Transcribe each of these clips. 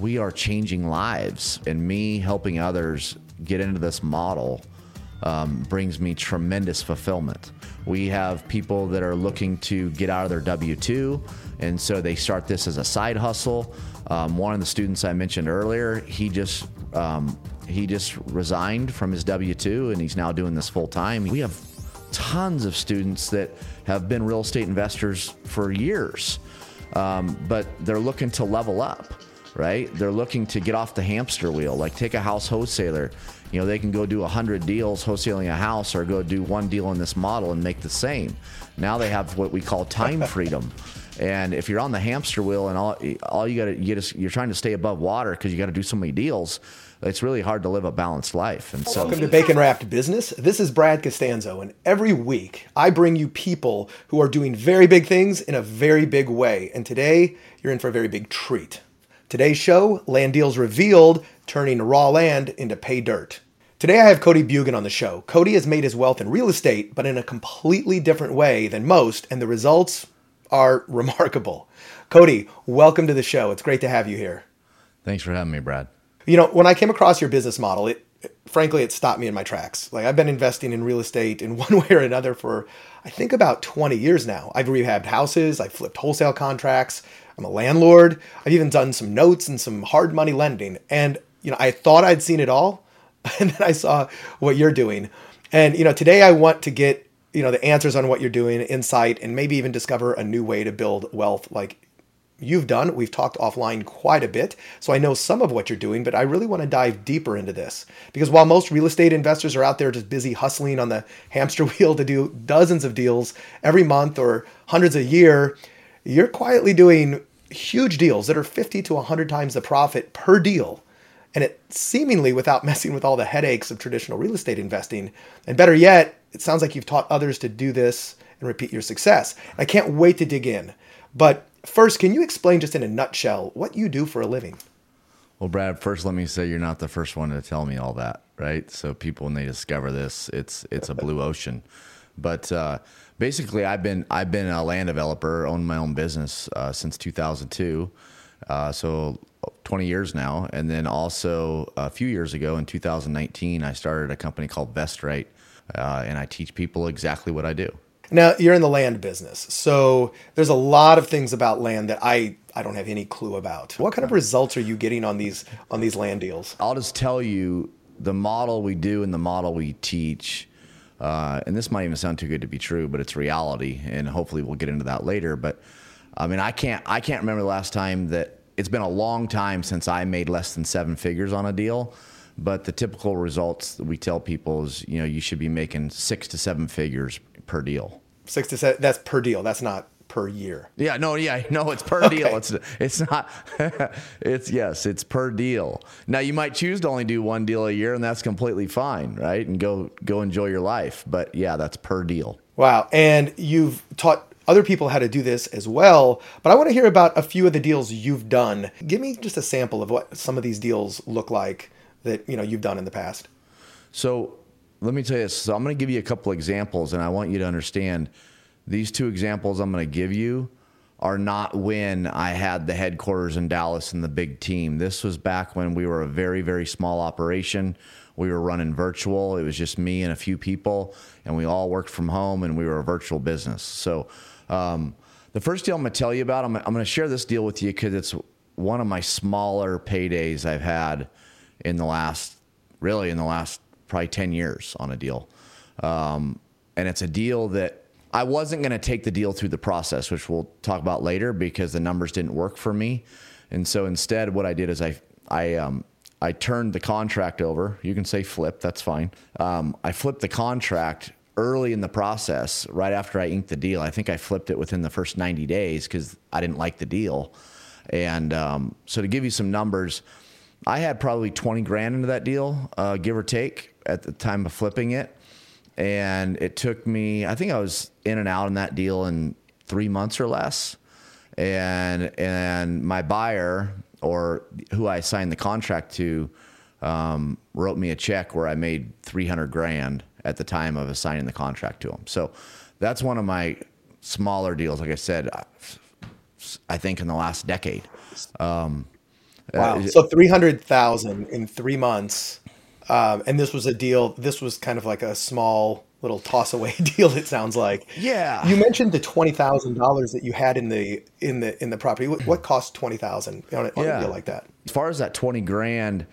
we are changing lives, and me helping others get into this model um, brings me tremendous fulfillment. We have people that are looking to get out of their W 2, and so they start this as a side hustle. Um, one of the students I mentioned earlier, he just um, he just resigned from his W 2 and he's now doing this full time. We have tons of students that have been real estate investors for years, um, but they're looking to level up, right? They're looking to get off the hamster wheel. Like take a house wholesaler, you know, they can go do 100 deals wholesaling a house or go do one deal in this model and make the same. Now they have what we call time freedom. And if you're on the hamster wheel and all, all you got to, get is you're trying to stay above water because you got to do so many deals, it's really hard to live a balanced life. And so, welcome to Bacon Wrapped Business. This is Brad Costanzo, and every week I bring you people who are doing very big things in a very big way. And today you're in for a very big treat. Today's show, Land Deals Revealed, turning raw land into pay dirt. Today I have Cody Bjugan on the show. Cody has made his wealth in real estate, but in a completely different way than most, and the results are remarkable. Cody, welcome to the show. It's great to have you here. Thanks for having me, Brad. You know, when I came across your business model, it frankly it stopped me in my tracks. Like I've been investing in real estate in one way or another for I think about 20 years now. I've rehabbed houses, I've flipped wholesale contracts, I'm a landlord. I've even done some notes and some hard money lending. And you know, I thought I'd seen it all, and then I saw what you're doing. And you know, today I want to get you know the answers on what you're doing, insight, and maybe even discover a new way to build wealth like you've done. We've talked offline quite a bit, so I know some of what you're doing, but I really want to dive deeper into this because while most real estate investors are out there just busy hustling on the hamster wheel to do dozens of deals every month or hundreds a year, you're quietly doing huge deals that are 50 to 100 times the profit per deal. And it seemingly without messing with all the headaches of traditional real estate investing. And better yet, it sounds like you've taught others to do this and repeat your success. I can't wait to dig in. But first, can you explain just in a nutshell what you do for a living? Well, Brad, first let me say you're not the first one to tell me all that, right? So people when they discover this, it's it's a blue ocean. But uh, basically, I've been I've been a land developer, owned my own business uh, since 2002, uh, so 20 years now. And then also a few years ago in 2019, I started a company called VestRight, uh, and I teach people exactly what I do. Now you're in the land business, so there's a lot of things about land that I I don't have any clue about. What kind of results are you getting on these on these land deals? I'll just tell you the model we do and the model we teach. Uh, and this might even sound too good to be true, but it's reality, and hopefully we'll get into that later. But I mean, I can't I can't remember the last time that it's been a long time since I made less than seven figures on a deal. But the typical results that we tell people is, you know, you should be making six to seven figures per deal. Six to seven. That's per deal. That's not per year. Yeah, no, yeah, no, it's per okay. deal. It's it's not. it's yes, it's per deal. Now you might choose to only do one deal a year, and that's completely fine, right? And go go enjoy your life. But yeah, that's per deal. Wow, and you've taught other people how to do this as well. But I want to hear about a few of the deals you've done. Give me just a sample of what some of these deals look like that you know you've done in the past? So let me tell you. So I'm going to give you a couple examples, and I want you to understand these two examples I'm going to give you are not when I had the headquarters in Dallas and the big team. This was back when we were a very, very small operation. We were running virtual. It was just me and a few people, and we all worked from home, and we were a virtual business. So, um, the first deal I'm going to tell you about, I'm, I'm going to share this deal with you because it's one of my smaller paydays I've had in the last, really in the last probably 10 years on a deal. Um, and it's a deal that I wasn't going to take the deal through the process, which we'll talk about later because the numbers didn't work for me. And so instead, what I did is I, I, um, I turned the contract over. You can say flip, that's fine. Um, I flipped the contract early in the process, right after I inked the deal. I think I flipped it within the first 90 days because I didn't like the deal. And um, so to give you some numbers, I had probably 20 grand into that deal, uh, give or take, at the time of flipping it. And it took me, I think I was in and out in that deal in three months or less. And, and my buyer, or who I signed the contract to, um, wrote me a check where I made 300 grand at the time of assigning the contract to him. So that's one of my smaller deals. Like I said, I think in the last decade. Um, Wow. so 300,000 in three months. Um, and this was a deal, this was kind of like a small little toss away deal it sounds like. Yeah. You mentioned the $20000 that you had in the in the in the property. What, what cost 20000 on, a, on yeah. a deal like that? As far as that 20 grand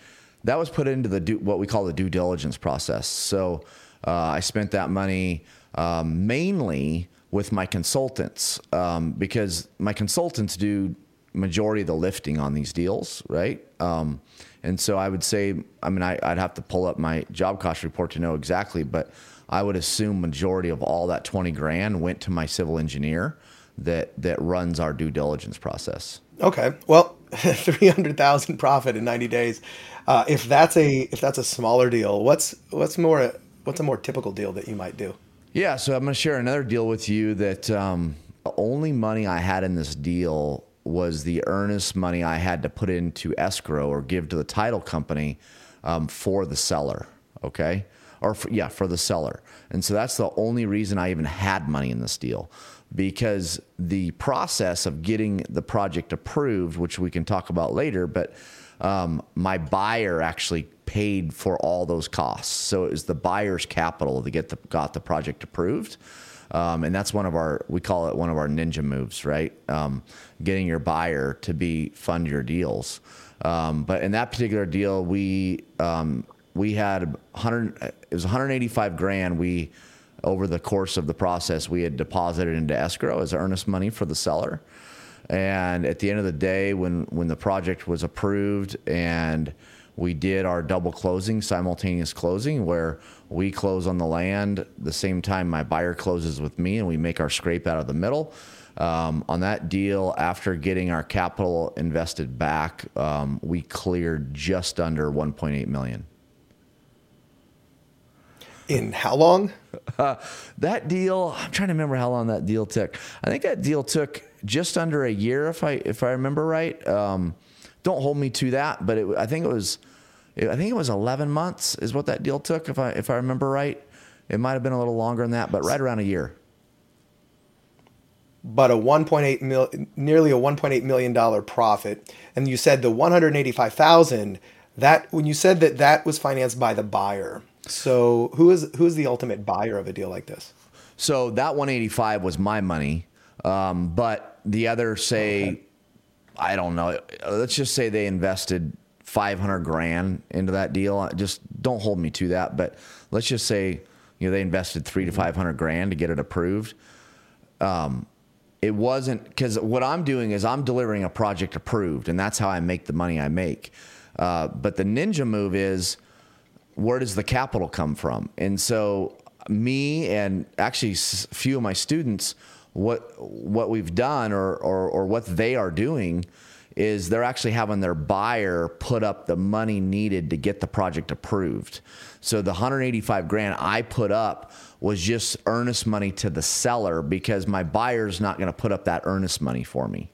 that was put into the due, what we call the due diligence process. So uh, i spent that money um, mainly with my consultants um, because my consultants do majority of the lifting on these deals right? Um, and so i would say i mean I, i'd have to pull up my job cost report to know exactly but I would assume majority of all that 20 grand went to my civil engineer that that runs our due diligence process. Okay. Well, 300,000 profit in 90 days. Uh, if that's a if that's a smaller deal, what's what's more what's a more typical deal that you might do? Yeah, so I'm going to share another deal with you that um, the only money I had in this deal was the earnest money I had to put into escrow or give to the title company um, for the seller. Okay or for, yeah, for the seller. And so that's the only reason I even had money in this deal because the process of getting the project approved, which we can talk about later, but um, my buyer actually paid for all those costs. So it was the buyer's capital to get the got the project approved. Um, and that's one of our we call it one of our ninja moves, right? Um, getting your buyer to be fund your deals. Um, but in that particular deal, we um, we had 100 it was 185 grand we over the course of the process we had deposited into escrow as earnest money for the seller and at the end of the day when when the project was approved and we did our double closing simultaneous closing where we close on the land the same time my buyer closes with me and we make our scrape out of the middle um, on that deal, after getting our capital invested back, um, we cleared just under 1.8 million in how long? Uh, that deal, I'm trying to remember how long that deal took. I think that deal took just under a year, if I if I remember right. Um, don't hold me to that, but it, I think it was, I think it was 11 months is what that deal took, if I if I remember right. It might have been a little longer than that, but right around a year. But a 1.8 mil, nearly a 1.8 million dollar profit, and you said the 185,000. That when you said that that was financed by the buyer, so who is who is the ultimate buyer of a deal like this? So that 185 was my money, um, but the other say, okay. I don't know. Let's just say they invested 500 grand into that deal. Just don't hold me to that, but let's just say you know they invested three to mm-hmm. 500 grand to get it approved. Um, it wasn't because what I'm doing is I'm delivering a project approved, and that's how I make the money I make. Uh, but the ninja move is where does the capital come from? And so, me and actually a few of my students, what what we've done or, or, or what they are doing is they're actually having their buyer put up the money needed to get the project approved. So the 185 grand I put up was just earnest money to the seller because my buyer's not going to put up that earnest money for me.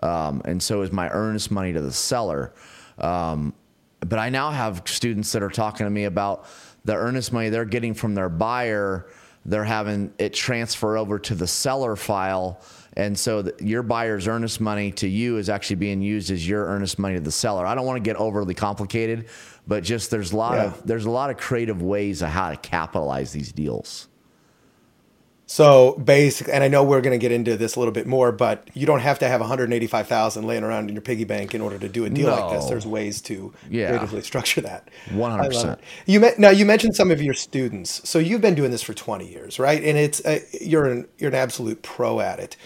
Um, and so is my earnest money to the seller. Um, but I now have students that are talking to me about the earnest money they're getting from their buyer. They're having it transfer over to the seller file. And so the, your buyer's earnest money to you is actually being used as your earnest money to the seller. I don't want to get overly complicated, but just there's a lot yeah. of there's a lot of creative ways of how to capitalize these deals. So basically, and I know we're going to get into this a little bit more, but you don't have to have 185,000 laying around in your piggy bank in order to do a deal no. like this. There's ways to yeah. creatively structure that. 100%. You met, now you mentioned some of your students. So you've been doing this for 20 years, right? And it's uh, you're an you're an absolute pro at it.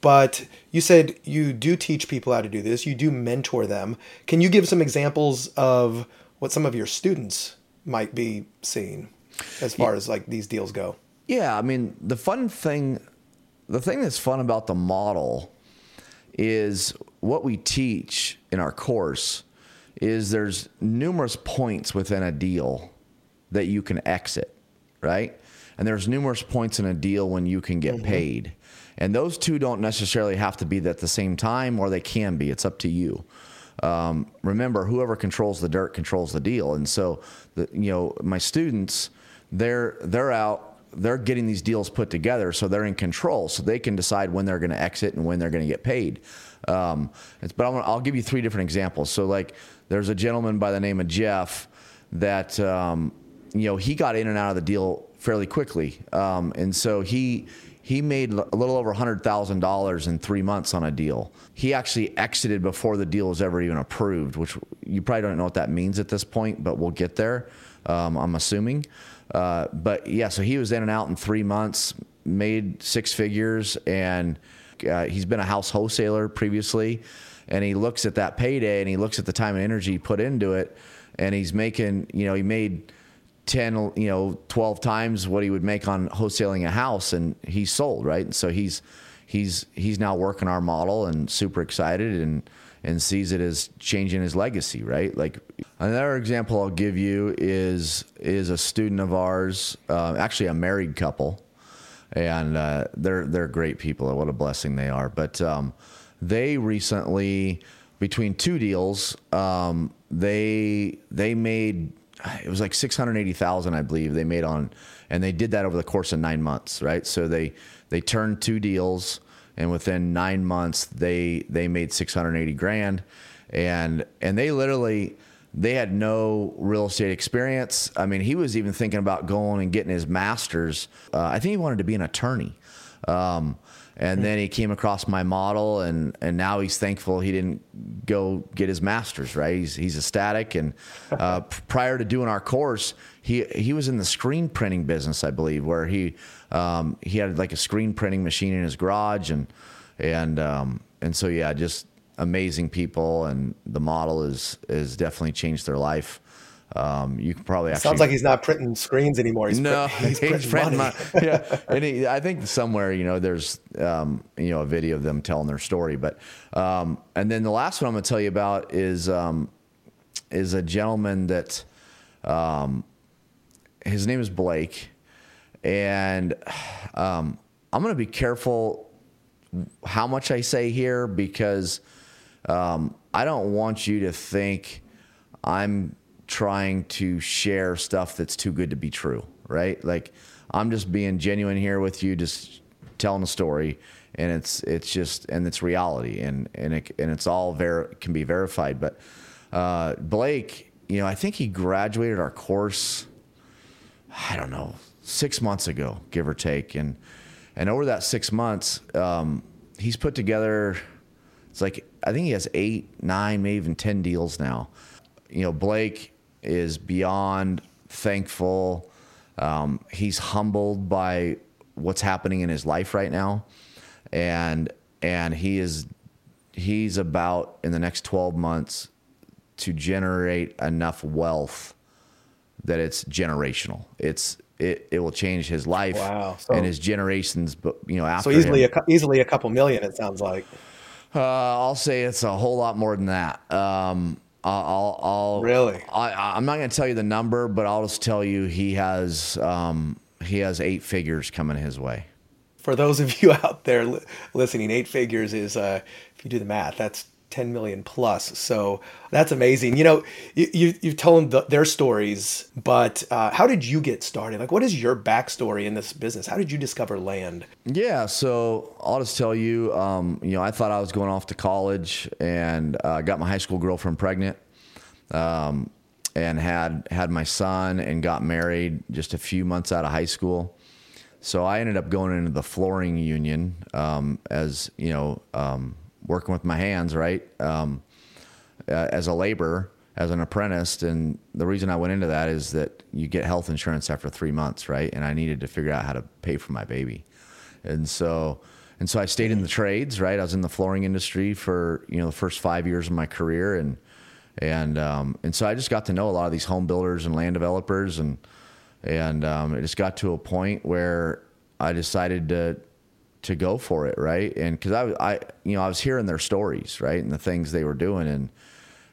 But you said you do teach people how to do this. You do mentor them. Can you give some examples of what some of your students might be seeing as far yeah. as like these deals go? Yeah, I mean, the fun thing, the thing that's fun about the model is what we teach in our course is there's numerous points within a deal that you can exit, right? And there's numerous points in a deal when you can get mm-hmm. paid. And those two don't necessarily have to be at the same time, or they can be. It's up to you. Um, remember, whoever controls the dirt controls the deal. And so, the, you know, my students, they're they're out they're getting these deals put together, so they're in control, so they can decide when they're going to exit and when they're going to get paid. Um, but i will give you three different examples. So like, there's a gentleman by the name of Jeff that um, you know he got in and out of the deal fairly quickly, um, and so he he made a little over $100,000 in three months on a deal. He actually exited before the deal was ever even approved, which you probably don't know what that means at this point, but we'll get there, um, I'm assuming. Uh, but yeah, so he was in and out in three months, made six figures, and uh, he's been a house wholesaler previously. And he looks at that payday and he looks at the time and energy put into it, and he's making, you know, he made 10, you know, 12 times what he would make on wholesaling a house and he's sold, right? And so he's he's he's now working our model and super excited and and sees it as changing his legacy, right? Like another example I'll give you is is a student of ours, uh, actually a married couple, and uh, they're they're great people. What a blessing they are. But um, they recently, between two deals, um, they they made it was like 680,000 I believe they made on and they did that over the course of 9 months, right? So they they turned two deals and within 9 months they they made 680 grand and and they literally they had no real estate experience. I mean, he was even thinking about going and getting his master's. Uh, I think he wanted to be an attorney. Um, and then he came across my model, and and now he's thankful he didn't go get his master's. Right? He's he's ecstatic. And uh, prior to doing our course, he he was in the screen printing business, I believe, where he um, he had like a screen printing machine in his garage, and and um, and so yeah, just amazing people, and the model is is definitely changed their life. Um, you can probably actually, sounds like he's not printing screens anymore. He's no, print, he's, he's printing, money. My, yeah, and he, I think somewhere you know there's um, you know a video of them telling their story. But um, and then the last one I'm going to tell you about is um, is a gentleman that um, his name is Blake, and um, I'm going to be careful how much I say here because um, I don't want you to think I'm trying to share stuff that's too good to be true, right? Like I'm just being genuine here with you, just telling a story, and it's it's just and it's reality, and and it, and it's all ver- can be verified. But uh, Blake, you know, I think he graduated our course. I don't know, six months ago, give or take, and and over that six months, um, he's put together. It's like I think he has eight, nine, maybe even ten deals now. You know, Blake is beyond thankful. Um, he's humbled by what's happening in his life right now, and and he is he's about in the next 12 months to generate enough wealth that it's generational. It's it, it will change his life wow. so, and his generations. But you know, after so easily him. a, easily a couple million. It sounds like. Uh, I'll say it's a whole lot more than that. Um, I'll, I'll really. I, I'm not going to tell you the number, but I'll just tell you he has um, he has eight figures coming his way. For those of you out there li- listening, eight figures is uh, if you do the math, that's 10 million plus. So that's amazing. You know, you, you, you've told the, their stories, but uh, how did you get started? Like, what is your backstory in this business? How did you discover land? Yeah. So I'll just tell you, um, you know, I thought I was going off to college and uh, got my high school girlfriend pregnant. Um, and had had my son and got married just a few months out of high school. So I ended up going into the flooring union um, as you know um, working with my hands, right? Um, uh, as a laborer, as an apprentice. And the reason I went into that is that you get health insurance after three months, right? And I needed to figure out how to pay for my baby. And so, and so I stayed in the trades, right? I was in the flooring industry for, you know, the first five years of my career. And, and, um, and so I just got to know a lot of these home builders and land developers. And, and, um, it just got to a point where I decided to, to go for it, right? And because I, I, you know, I was hearing their stories, right, and the things they were doing, and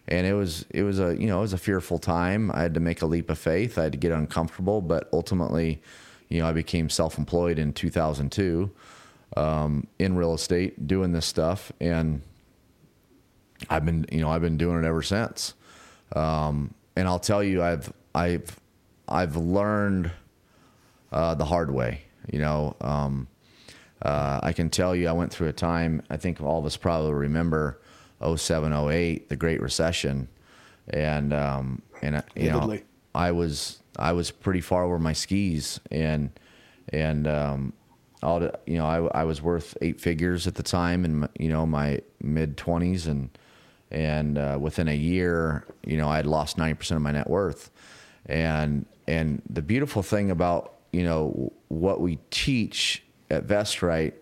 and it was it was a you know it was a fearful time. I had to make a leap of faith. I had to get uncomfortable, but ultimately, you know, I became self-employed in 2002 um, in real estate, doing this stuff, and I've been you know I've been doing it ever since. Um, and I'll tell you, I've I've I've learned uh, the hard way. You know, um, uh, I can tell you, I went through a time. I think all of us probably remember 07, 08, the Great Recession, and um, and uh, you know, I was I was pretty far over my skis, and and um, all the, you know, I, I was worth eight figures at the time, in you know my mid twenties, and and uh, within a year, you know, I had lost ninety percent of my net worth, and and the beautiful thing about you know what we teach at VestRight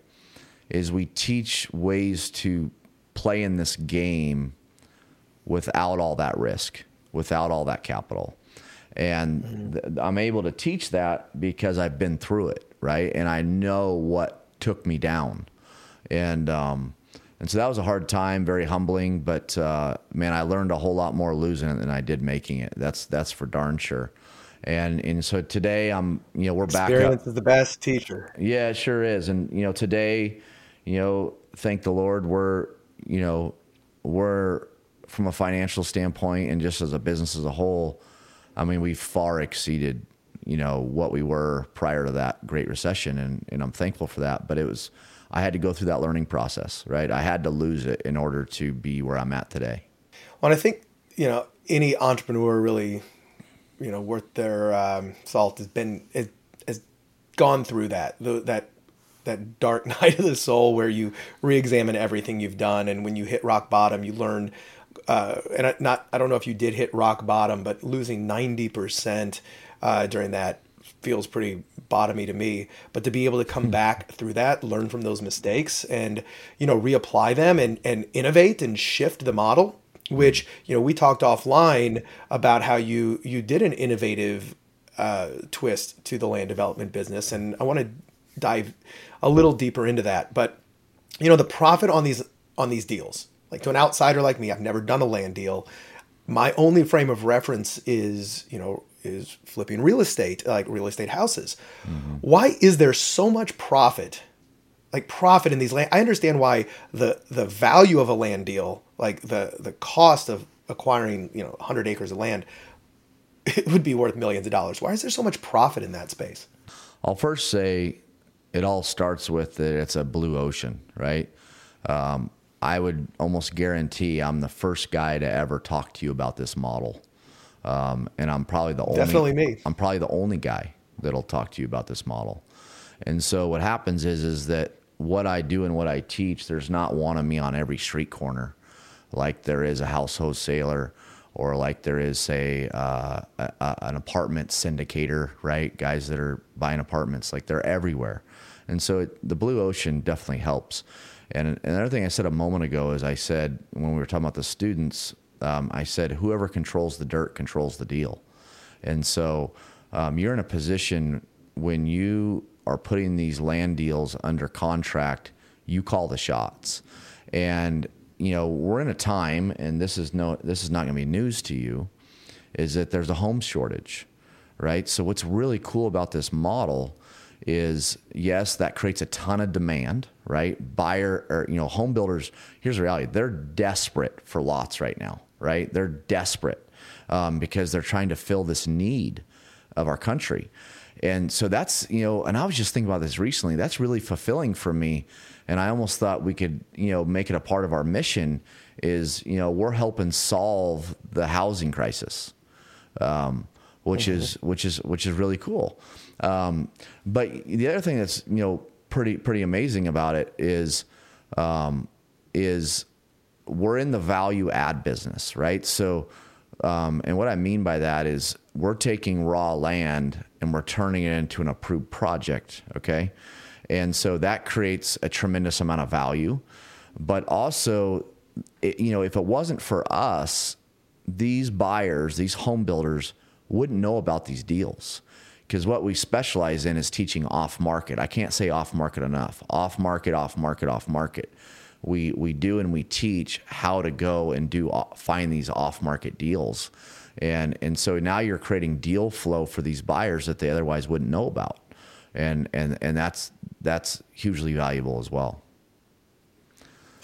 is we teach ways to play in this game without all that risk, without all that capital. And mm-hmm. th- I'm able to teach that because I've been through it, right? And I know what took me down. And um, and so that was a hard time, very humbling. But uh, man, I learned a whole lot more losing it than I did making it. That's that's for darn sure. And and so today I'm, you know, we're back. Experience is the best teacher. Yeah, it sure is. And you know, today, you know, thank the Lord, we're, you know, we're from a financial standpoint and just as a business as a whole, I mean, we far exceeded, you know, what we were prior to that Great Recession, and and I'm thankful for that. But it was, I had to go through that learning process, right? I had to lose it in order to be where I'm at today. Well, I think you know any entrepreneur really, you know, worth their um, salt has been it has gone through that the, that that dark night of the soul where you re-examine everything you've done, and when you hit rock bottom, you learn uh, and I, not I don't know if you did hit rock bottom, but losing ninety percent uh, during that feels pretty bottomy to me. But to be able to come hmm. back through that, learn from those mistakes, and you know reapply them and and innovate and shift the model. Which you know we talked offline about how you you did an innovative uh, twist to the land development business, and I want to dive a little deeper into that. But you know the profit on these on these deals like to an outsider like me, I've never done a land deal. My only frame of reference is, you know, is flipping real estate, like real estate houses. Mm-hmm. Why is there so much profit, like profit in these land? I understand why the the value of a land deal, like the the cost of acquiring, you know, 100 acres of land, it would be worth millions of dollars. Why is there so much profit in that space? I'll first say it all starts with that it's a blue ocean, right? Um, I would almost guarantee I'm the first guy to ever talk to you about this model. Um, and I'm probably the only definitely me. I'm probably the only guy that'll talk to you about this model. And so what happens is is that what I do and what I teach, there's not one of me on every street corner, like there is a house wholesaler or like there is say uh, a, a, an apartment syndicator, right? Guys that are buying apartments, like they're everywhere. And so it, the blue ocean definitely helps. And another thing I said a moment ago is I said when we were talking about the students, um, I said whoever controls the dirt controls the deal. And so um, you're in a position when you are putting these land deals under contract, you call the shots. And you know we're in a time, and this is no, this is not going to be news to you, is that there's a home shortage, right? So what's really cool about this model is yes, that creates a ton of demand, right? Buyer or you know, home builders. Here's the reality: they're desperate for lots right now, right? They're desperate um, because they're trying to fill this need of our country, and so that's you know. And I was just thinking about this recently. That's really fulfilling for me, and I almost thought we could you know make it a part of our mission. Is you know we're helping solve the housing crisis. Um, which mm-hmm. is which is which is really cool. Um, but the other thing that's you know pretty pretty amazing about it is um, is we're in the value add business, right? So, um, and what I mean by that is we're taking raw land and we're turning it into an approved project, okay? And so that creates a tremendous amount of value. But also, it, you know, if it wasn't for us, these buyers, these home builders wouldn't know about these deals because what we specialize in is teaching off market. I can't say off market enough. Off market, off market, off market. We we do and we teach how to go and do find these off market deals, and and so now you're creating deal flow for these buyers that they otherwise wouldn't know about, and and and that's that's hugely valuable as well.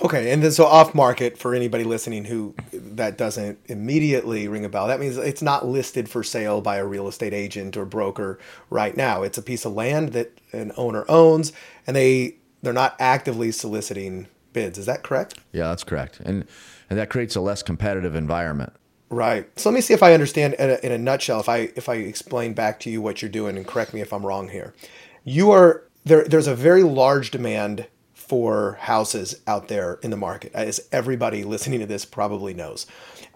Okay, and then so off market for anybody listening who that doesn't immediately ring a bell. That means it's not listed for sale by a real estate agent or broker right now. It's a piece of land that an owner owns, and they they're not actively soliciting bids. Is that correct? Yeah, that's correct, and and that creates a less competitive environment. Right. So let me see if I understand in a, in a nutshell. If I if I explain back to you what you're doing, and correct me if I'm wrong here. You are there. There's a very large demand for houses out there in the market, as everybody listening to this probably knows.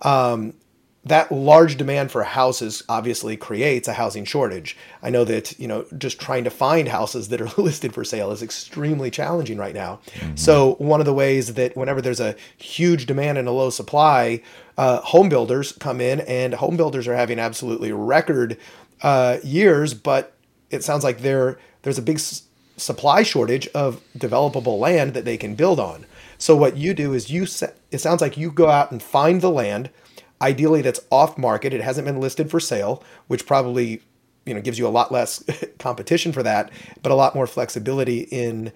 Um, that large demand for houses obviously creates a housing shortage. I know that, you know, just trying to find houses that are listed for sale is extremely challenging right now. Mm-hmm. So, one of the ways that whenever there's a huge demand and a low supply, uh, home builders come in and home builders are having absolutely record uh, years, but it sounds like there there's a big supply shortage of developable land that they can build on. So what you do is you it sounds like you go out and find the land, ideally that's off market, it hasn't been listed for sale, which probably you know gives you a lot less competition for that, but a lot more flexibility in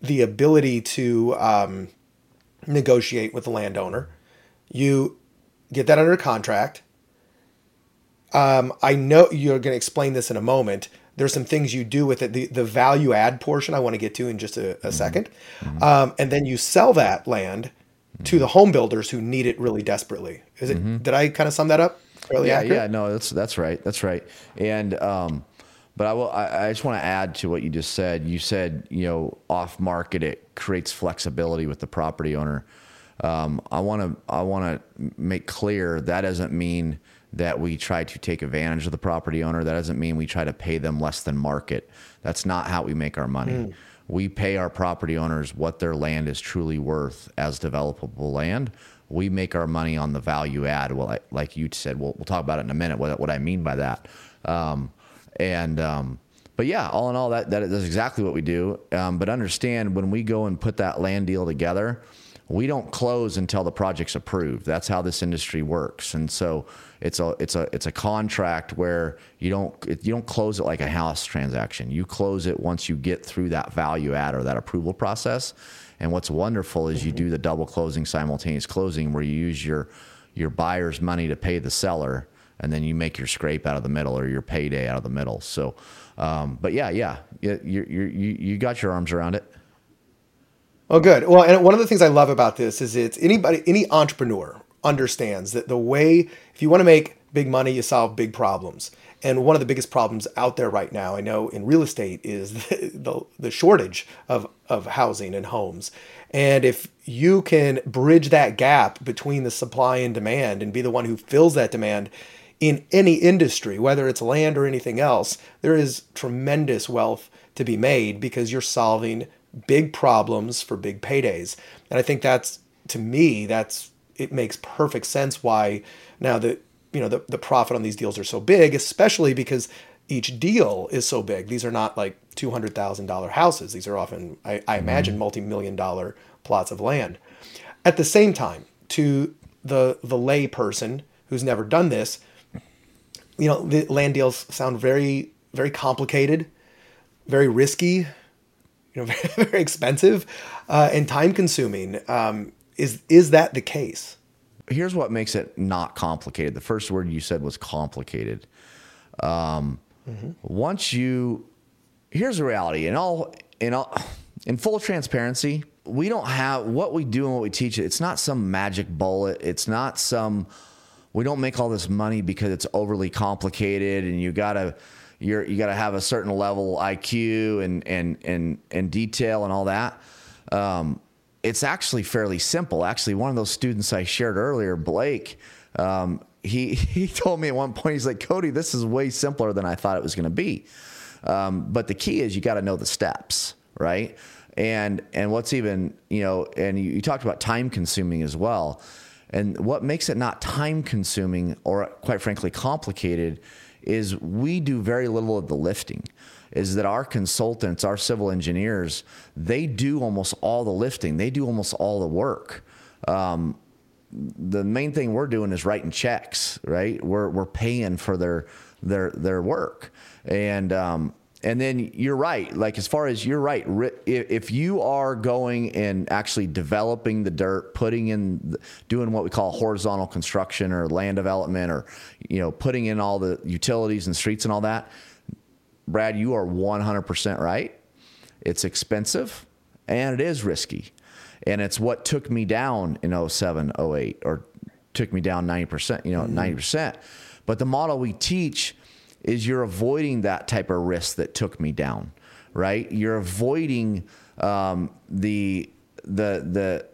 the ability to um, negotiate with the landowner. You get that under contract. Um, I know you're going to explain this in a moment, there's some things you do with it. The, the value add portion I want to get to in just a, a mm-hmm. second. Mm-hmm. Um, and then you sell that land mm-hmm. to the home builders who need it really desperately. Is it, mm-hmm. did I kind of sum that up? Fairly yeah, accurate? yeah, no, that's, that's right. That's right. And, um, but I will, I, I just want to add to what you just said. You said, you know, off market, it creates flexibility with the property owner. Um, I want to, I want to make clear that doesn't mean, that we try to take advantage of the property owner. That doesn't mean we try to pay them less than market. That's not how we make our money. Mm. We pay our property owners what their land is truly worth as developable land. We make our money on the value add. Well, like you said, we'll, we'll talk about it in a minute. What, what I mean by that, um, and um, but yeah, all in all, that that is exactly what we do. Um, but understand when we go and put that land deal together, we don't close until the project's approved. That's how this industry works, and so it's a it's a it's a contract where you don't you don't close it like a house transaction. You close it once you get through that value add or that approval process. And what's wonderful is you do the double closing, simultaneous closing, where you use your your buyer's money to pay the seller, and then you make your scrape out of the middle or your payday out of the middle. So, um, but yeah, yeah, you you you you got your arms around it. Oh, good. Well, and one of the things I love about this is it's anybody, any entrepreneur understands that the way, if you want to make big money, you solve big problems. And one of the biggest problems out there right now, I know in real estate, is the, the, the shortage of, of housing and homes. And if you can bridge that gap between the supply and demand and be the one who fills that demand in any industry, whether it's land or anything else, there is tremendous wealth to be made because you're solving big problems for big paydays. And I think that's, to me, that's, it makes perfect sense why now that, you know, the, the profit on these deals are so big, especially because each deal is so big. These are not like $200,000 houses. These are often, I, I imagine, mm-hmm. multi-million dollar plots of land. At the same time, to the, the lay person who's never done this, you know, the land deals sound very, very complicated, very risky, you know, very, very expensive uh, and time consuming. Um, is is that the case? Here's what makes it not complicated. The first word you said was complicated. Um, mm-hmm. Once you, here's the reality. In all, in all, in full transparency, we don't have what we do and what we teach. It's not some magic bullet. It's not some. We don't make all this money because it's overly complicated and you gotta you're you got to have a certain level IQ and and and and detail and all that. Um, it's actually fairly simple. Actually, one of those students I shared earlier, Blake, um, he he told me at one point he's like, Cody, this is way simpler than I thought it was going to be. Um, but the key is you got to know the steps, right? And and what's even you know, and you, you talked about time consuming as well. And what makes it not time consuming or quite frankly complicated is we do very little of the lifting is that our consultants our civil engineers they do almost all the lifting. They do almost all the work. Um, the main thing we're doing is writing checks right? We're, we're paying for their their their work. And um, and then you're right. Like as far as you're right, if you are going and actually developing the dirt, putting in, doing what we call horizontal construction or land development, or you know, putting in all the utilities and streets and all that, Brad, you are 100% right. It's expensive and it is risky, and it's what took me down in 07, 08, or took me down 90%. You know, mm-hmm. 90%. But the model we teach is you're avoiding that type of risk that took me down, right? You're avoiding um, the the the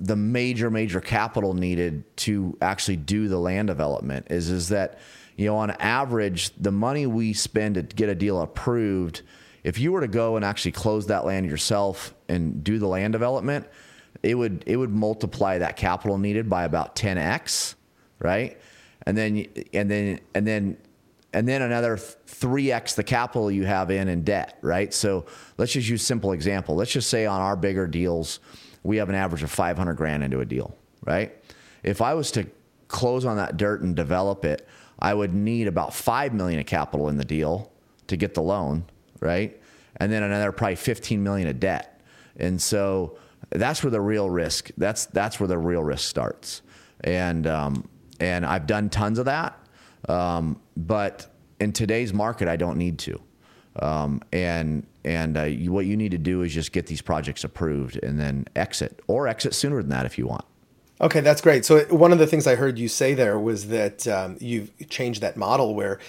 the major major capital needed to actually do the land development is is that you know on average the money we spend to get a deal approved if you were to go and actually close that land yourself and do the land development it would it would multiply that capital needed by about 10x right and then and then and then and then another 3x the capital you have in in debt, right? So let's just use simple example. Let's just say on our bigger deals, we have an average of 500 grand into a deal, right? If I was to close on that dirt and develop it, I would need about 5 million of capital in the deal to get the loan, right? And then another probably 15 million of debt. And so that's where the real risk, that's that's where the real risk starts. And um, and I've done tons of that um, but in today's market, I don't need to. Um, and and uh, you, what you need to do is just get these projects approved and then exit, or exit sooner than that if you want. Okay, that's great. So one of the things I heard you say there was that um, you've changed that model where,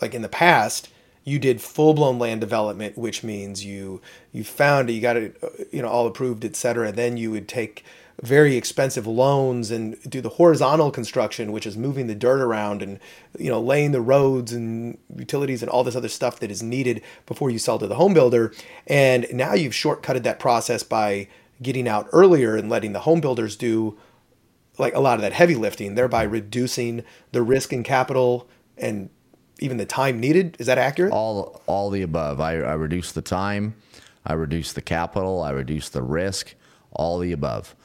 like in the past, you did full blown land development, which means you you found it, you got it, uh, you know, all approved, et cetera. Then you would take very expensive loans and do the horizontal construction, which is moving the dirt around and you know laying the roads and utilities and all this other stuff that is needed before you sell to the home builder. And now you've shortcutted that process by getting out earlier and letting the home builders do like a lot of that heavy lifting, thereby reducing the risk and capital and even the time needed. Is that accurate? All all the above. I, I reduce the time, I reduce the capital, I reduce the risk, all the above.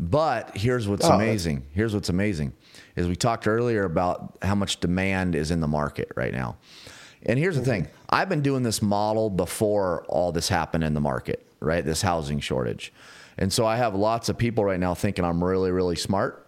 But here's what's oh, amazing. Here's what's amazing is we talked earlier about how much demand is in the market right now. And here's the mm-hmm. thing. I've been doing this model before all this happened in the market, right? This housing shortage. And so I have lots of people right now thinking I'm really, really smart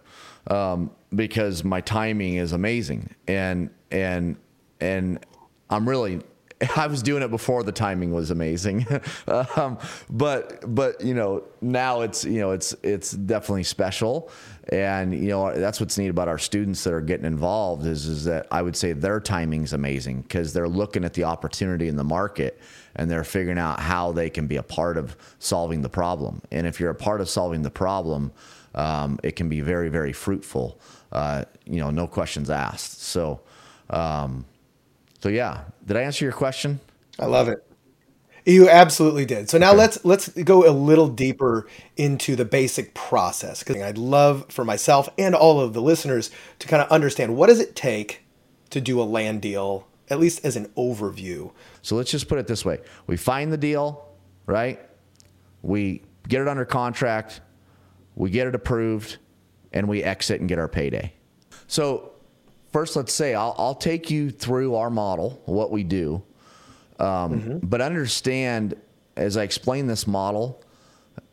um, because my timing is amazing. And, and, and I'm really I was doing it before the timing was amazing, um, but but you know now it's you know it's it's definitely special, and you know that's what's neat about our students that are getting involved is is that I would say their timing's amazing because they're looking at the opportunity in the market and they're figuring out how they can be a part of solving the problem. And if you're a part of solving the problem, um, it can be very very fruitful. Uh, you know, no questions asked. So. Um, so yeah, did I answer your question? I love it. You absolutely did. So now okay. let's let's go a little deeper into the basic process because I'd love for myself and all of the listeners to kind of understand what does it take to do a land deal, at least as an overview. So let's just put it this way: we find the deal, right? We get it under contract, we get it approved, and we exit and get our payday. So first, let's say I'll, I'll take you through our model, what we do, um, mm-hmm. but understand as I explain this model.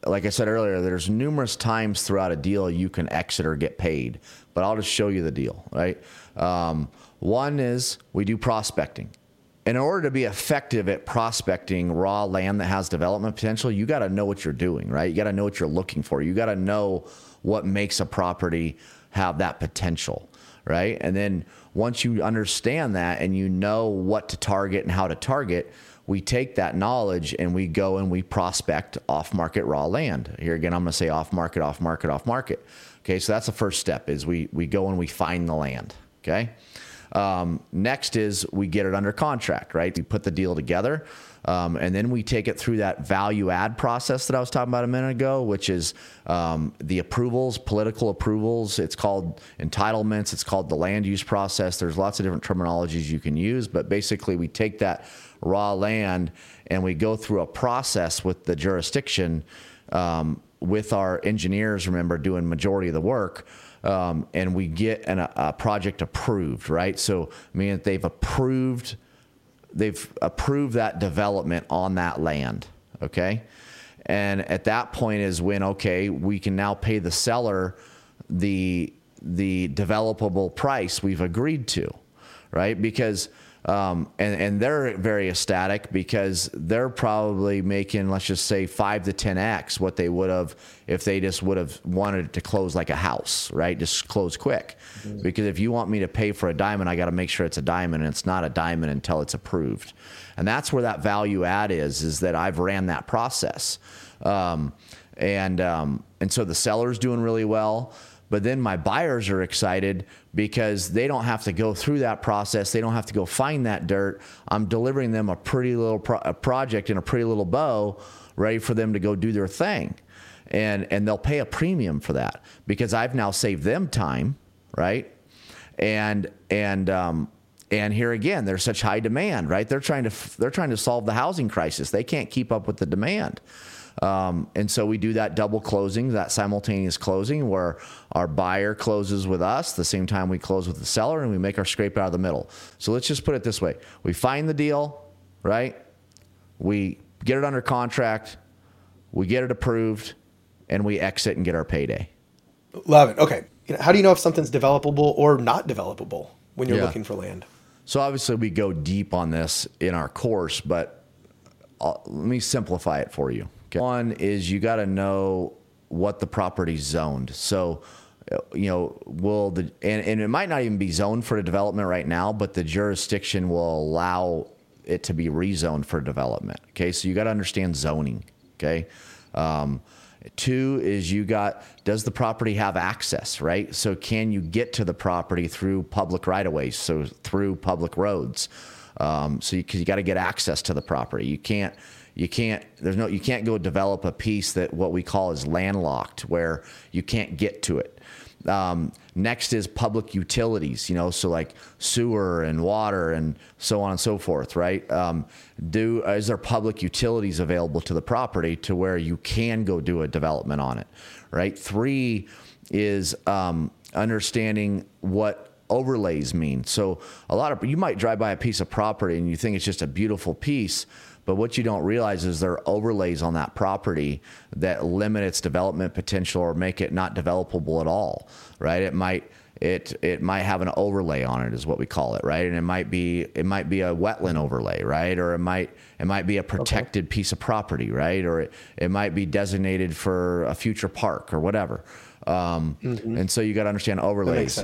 Like I said earlier, there's numerous times throughout a deal you can exit or get paid, but I'll just show you the deal, right? Um, one is we do prospecting. In order to be effective at prospecting raw land that has development potential, you got to know what you're doing, right? You got to know what you're looking for. You got to know what makes a property have that potential right? And then once you understand that and you know what to target and how to target, we take that knowledge and we go and we prospect off market raw land. Here again, I'm going to say off market, off market, off market. Okay, so that's the first step is we we go and we find the land. Okay. Um, next is we get it under contract, right? We put the deal together. Um, and then we take it through that value add process that I was talking about a minute ago, which is um, the approvals, political approvals. It's called entitlements. It's called the land use process. There's lots of different terminologies you can use, but basically we take that raw land and we go through a process with the jurisdiction um, with our engineers. Remember, doing majority of the work. Um, and we get an, a project approved, right? So, I mean, they've approved they've approved that development on that land. Okay, and at that point is when okay we can now pay the seller the the developable price we've agreed to, right? Because um, and, and they're very ecstatic because they're probably making, let's just say, five to 10x what they would have if they just would have wanted it to close like a house, right? Just close quick. Mm-hmm. Because if you want me to pay for a diamond, I got to make sure it's a diamond and it's not a diamond until it's approved. And that's where that value add is, is that I've ran that process. Um, and, um, and so the seller's doing really well. But then my buyers are excited because they don't have to go through that process. They don't have to go find that dirt. I'm delivering them a pretty little pro- a project in a pretty little bow, ready for them to go do their thing. And, and they'll pay a premium for that because I've now saved them time, right? And, and, um, and here again, there's such high demand, right? They're trying to, they're trying to solve the housing crisis. They can't keep up with the demand. Um, and so we do that double closing, that simultaneous closing, where our buyer closes with us the same time we close with the seller, and we make our scrape out of the middle. So let's just put it this way: we find the deal, right? We get it under contract, we get it approved, and we exit and get our payday. Love it. Okay, how do you know if something's developable or not developable when you're yeah. looking for land? So obviously we go deep on this in our course, but I'll, let me simplify it for you. Okay. One is you got to know what the property's zoned. So, uh, you know, will the and, and it might not even be zoned for development right now, but the jurisdiction will allow it to be rezoned for development. Okay, so you got to understand zoning. Okay. Um, Two is you got does the property have access, right? So can you get to the property through public right of ways, so through public roads? Um, so you, you got to get access to the property. You can't you can't there's no you can't go develop a piece that what we call is landlocked where you can't get to it. Um, next is public utilities you know so like sewer and water and so on and so forth right? Um, do is there public utilities available to the property to where you can go do a development on it right? Three is um, understanding what overlays mean. So a lot of you might drive by a piece of property and you think it's just a beautiful piece but what you don't realize is there are overlays on that property that limit its development potential or make it not developable at all, right? It might it it might have an overlay on it is what we call it right? And it might be it might be a wetland overlay right? Or it might it might be a protected okay. piece of property right? Or it, it might be designated for a future park or whatever. Um, mm-hmm. and so you got to understand overlays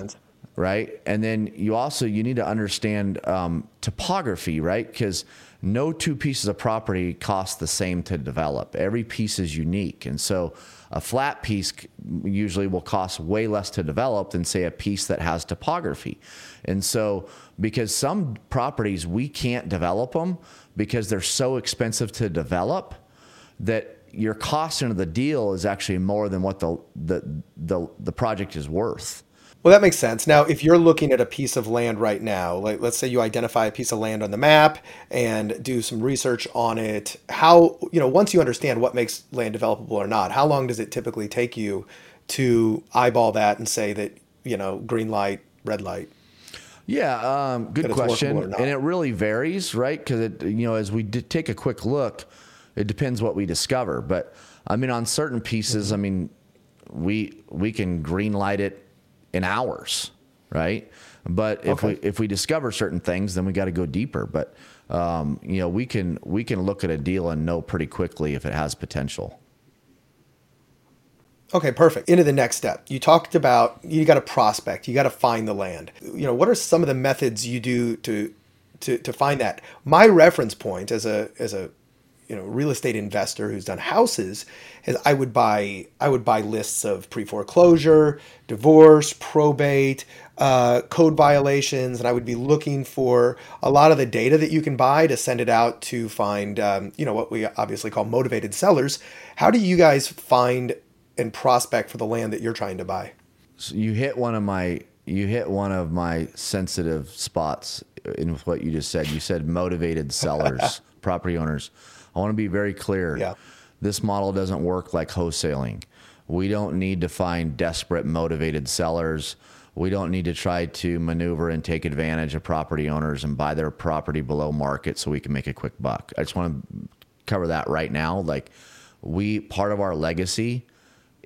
right? And then you also you need to understand um, topography right? Because no two pieces of property cost the same to develop. Every piece is unique. And so a flat piece usually will cost way less to develop than, say, a piece that has topography. And so, because some properties we can't develop them because they're so expensive to develop that your cost into the deal is actually more than what the, the, the, the project is worth. Well, that makes sense. Now, if you're looking at a piece of land right now, like let's say you identify a piece of land on the map and do some research on it, how, you know, once you understand what makes land developable or not, how long does it typically take you to eyeball that and say that, you know, green light, red light? Yeah, um, good question. And it really varies, right? Because it, you know, as we take a quick look, it depends what we discover. But I mean, on certain pieces, mm-hmm. I mean, we we can green light it in hours, right? But if okay. we if we discover certain things, then we got to go deeper. But um, you know, we can we can look at a deal and know pretty quickly if it has potential. Okay, perfect. Into the next step. You talked about you got to prospect, you got to find the land. You know, what are some of the methods you do to to to find that? My reference point as a as a you know real estate investor who's done houses is I would buy I would buy lists of pre foreclosure, divorce, probate, uh, code violations, and I would be looking for a lot of the data that you can buy to send it out to find um, you know what we obviously call motivated sellers. How do you guys find and prospect for the land that you're trying to buy? So you hit one of my you hit one of my sensitive spots in what you just said. You said motivated sellers, property owners. I want to be very clear. Yeah. This model doesn't work like wholesaling. We don't need to find desperate, motivated sellers. we don't need to try to maneuver and take advantage of property owners and buy their property below market so we can make a quick buck. I just want to cover that right now. Like we part of our legacy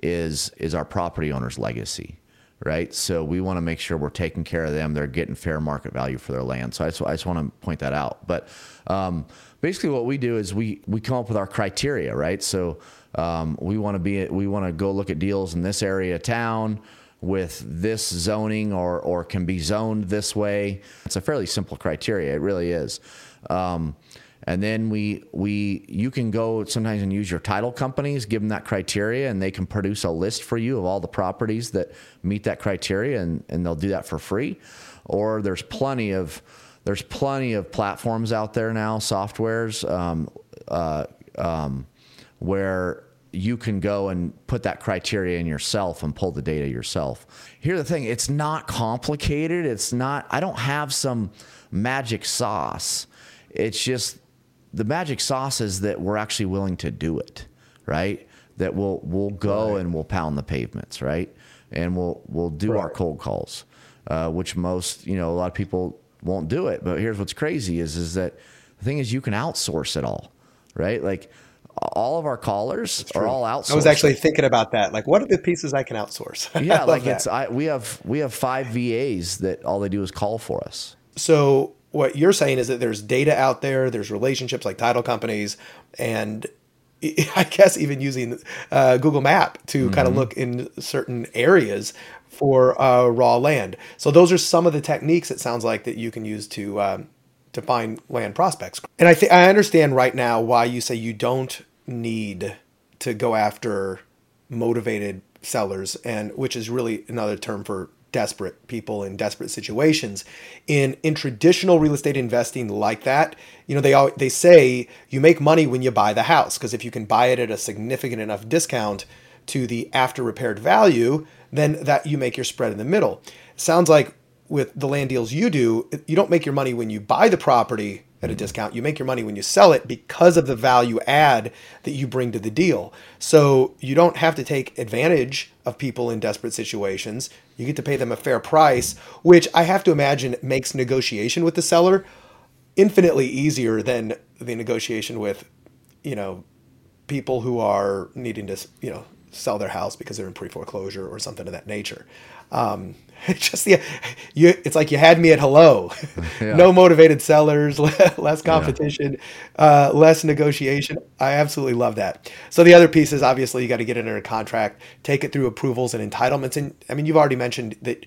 is is our property owners' legacy, right? So we want to make sure we're taking care of them. They're getting fair market value for their land. So I just, I just want to point that out. But um, basically, what we do is we we come up with our criteria, right? So um, we want to be we want to go look at deals in this area of town with this zoning or or can be zoned this way. It's a fairly simple criteria. It really is. Um, and then we we you can go sometimes and use your title companies, give them that criteria, and they can produce a list for you of all the properties that meet that criteria, and, and they'll do that for free. Or there's plenty of there's plenty of platforms out there now, softwares, um, uh, um, where you can go and put that criteria in yourself and pull the data yourself. Here's the thing: it's not complicated. It's not. I don't have some magic sauce. It's just the magic sauce is that we're actually willing to do it, right? That we'll we'll go right. and we'll pound the pavements, right? And we'll we'll do right. our cold calls, uh, which most you know a lot of people won't do it. But here's what's crazy is is that the thing is you can outsource it all, right? Like all of our callers are all outsourced. I was actually thinking about that. Like, what are the pieces I can outsource? yeah, like that. it's I, we have we have five VAs that all they do is call for us. So what you're saying is that there's data out there, there's relationships like title companies, and I guess even using uh, Google Map to mm-hmm. kind of look in certain areas for uh, raw land. So those are some of the techniques it sounds like that you can use to um, to find land prospects. And I think I understand right now why you say you don't need to go after motivated sellers, and which is really another term for desperate people in desperate situations. In in traditional real estate investing like that, you know, they all, they say you make money when you buy the house because if you can buy it at a significant enough discount to the after repaired value, then that you make your spread in the middle. Sounds like with the land deals you do, you don't make your money when you buy the property at a mm-hmm. discount. You make your money when you sell it because of the value add that you bring to the deal. So you don't have to take advantage of people in desperate situations. You get to pay them a fair price, which I have to imagine makes negotiation with the seller infinitely easier than the negotiation with, you know, people who are needing to, you know, sell their house because they're in pre foreclosure or something of that nature. Um, just yeah, you it's like you had me at hello yeah. no motivated sellers less competition yeah. uh, less negotiation i absolutely love that so the other piece is obviously you got to get it under a contract take it through approvals and entitlements and i mean you've already mentioned that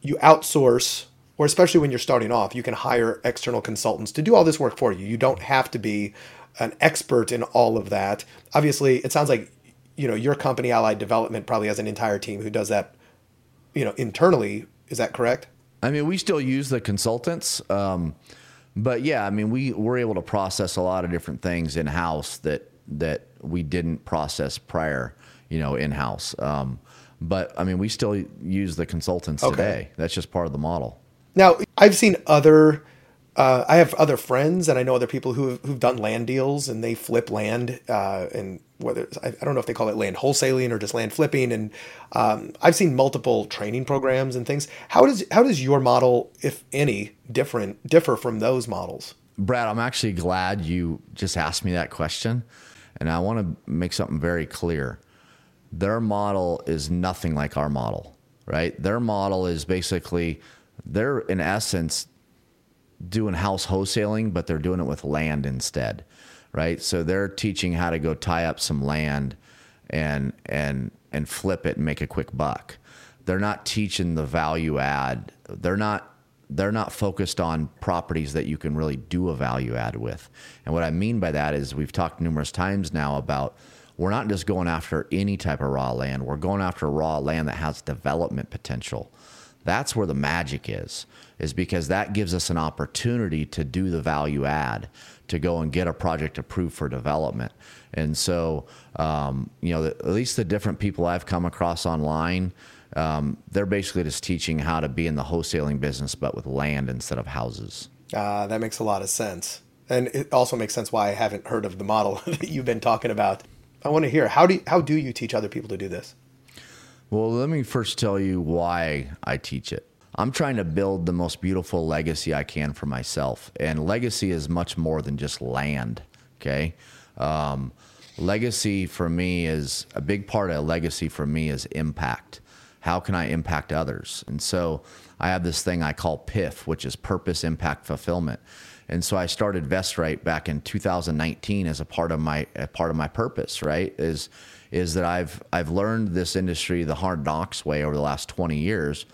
you outsource or especially when you're starting off you can hire external consultants to do all this work for you you don't have to be an expert in all of that obviously it sounds like you know your company allied development probably has an entire team who does that you know, internally. Is that correct? I mean, we still use the consultants, um, but yeah, I mean, we we're able to process a lot of different things in house that that we didn't process prior, you know, in house. Um, but I mean, we still use the consultants okay. today. That's just part of the model. Now, I've seen other uh, I have other friends and I know other people who have, who've done land deals and they flip land uh, and whether I, I, don't know if they call it land wholesaling or just land flipping and um, I've seen multiple training programs and things. How does how does your model, if any, different differ from those models? Brad, I'm actually glad you just asked me that question, and I want to make something very clear. Their model is nothing like our model, right? Their model is basically they're in essence doing house wholesaling, but they're doing it with land instead, right? So they're teaching how to go tie up some land and and and flip it and make a quick buck. They're not teaching the value add. They're not they're not focused on properties that you can really do a value add with. And what I mean by that is we've talked numerous times now about we're not just going after any type of raw land. We're going after raw land that has development potential. That's where the magic is is because that gives us an opportunity to do the value add to go and get a project approved for development. And so, um, you know, the, at least the different people I've come across online, um, they're basically just teaching how to be in the wholesaling business, but with land instead of houses. Uh, that makes a lot of sense. And it also makes sense why I haven't heard of the model that you've been talking about. I want to hear how do you, how do you teach other people to do this? Well, let me first tell you why I teach it. I'm trying to build the most beautiful legacy I can for myself. And legacy is much more than just land. Okay. Um, legacy for me is a big part of legacy for me is impact. How can I impact others? And so I have this thing I call PIF, which is purpose, impact, fulfillment. And so I started VestRight back in 2019 as a part of my a part of my purpose. Right is is that I've I've learned this industry the hard knocks way over the last 20 years.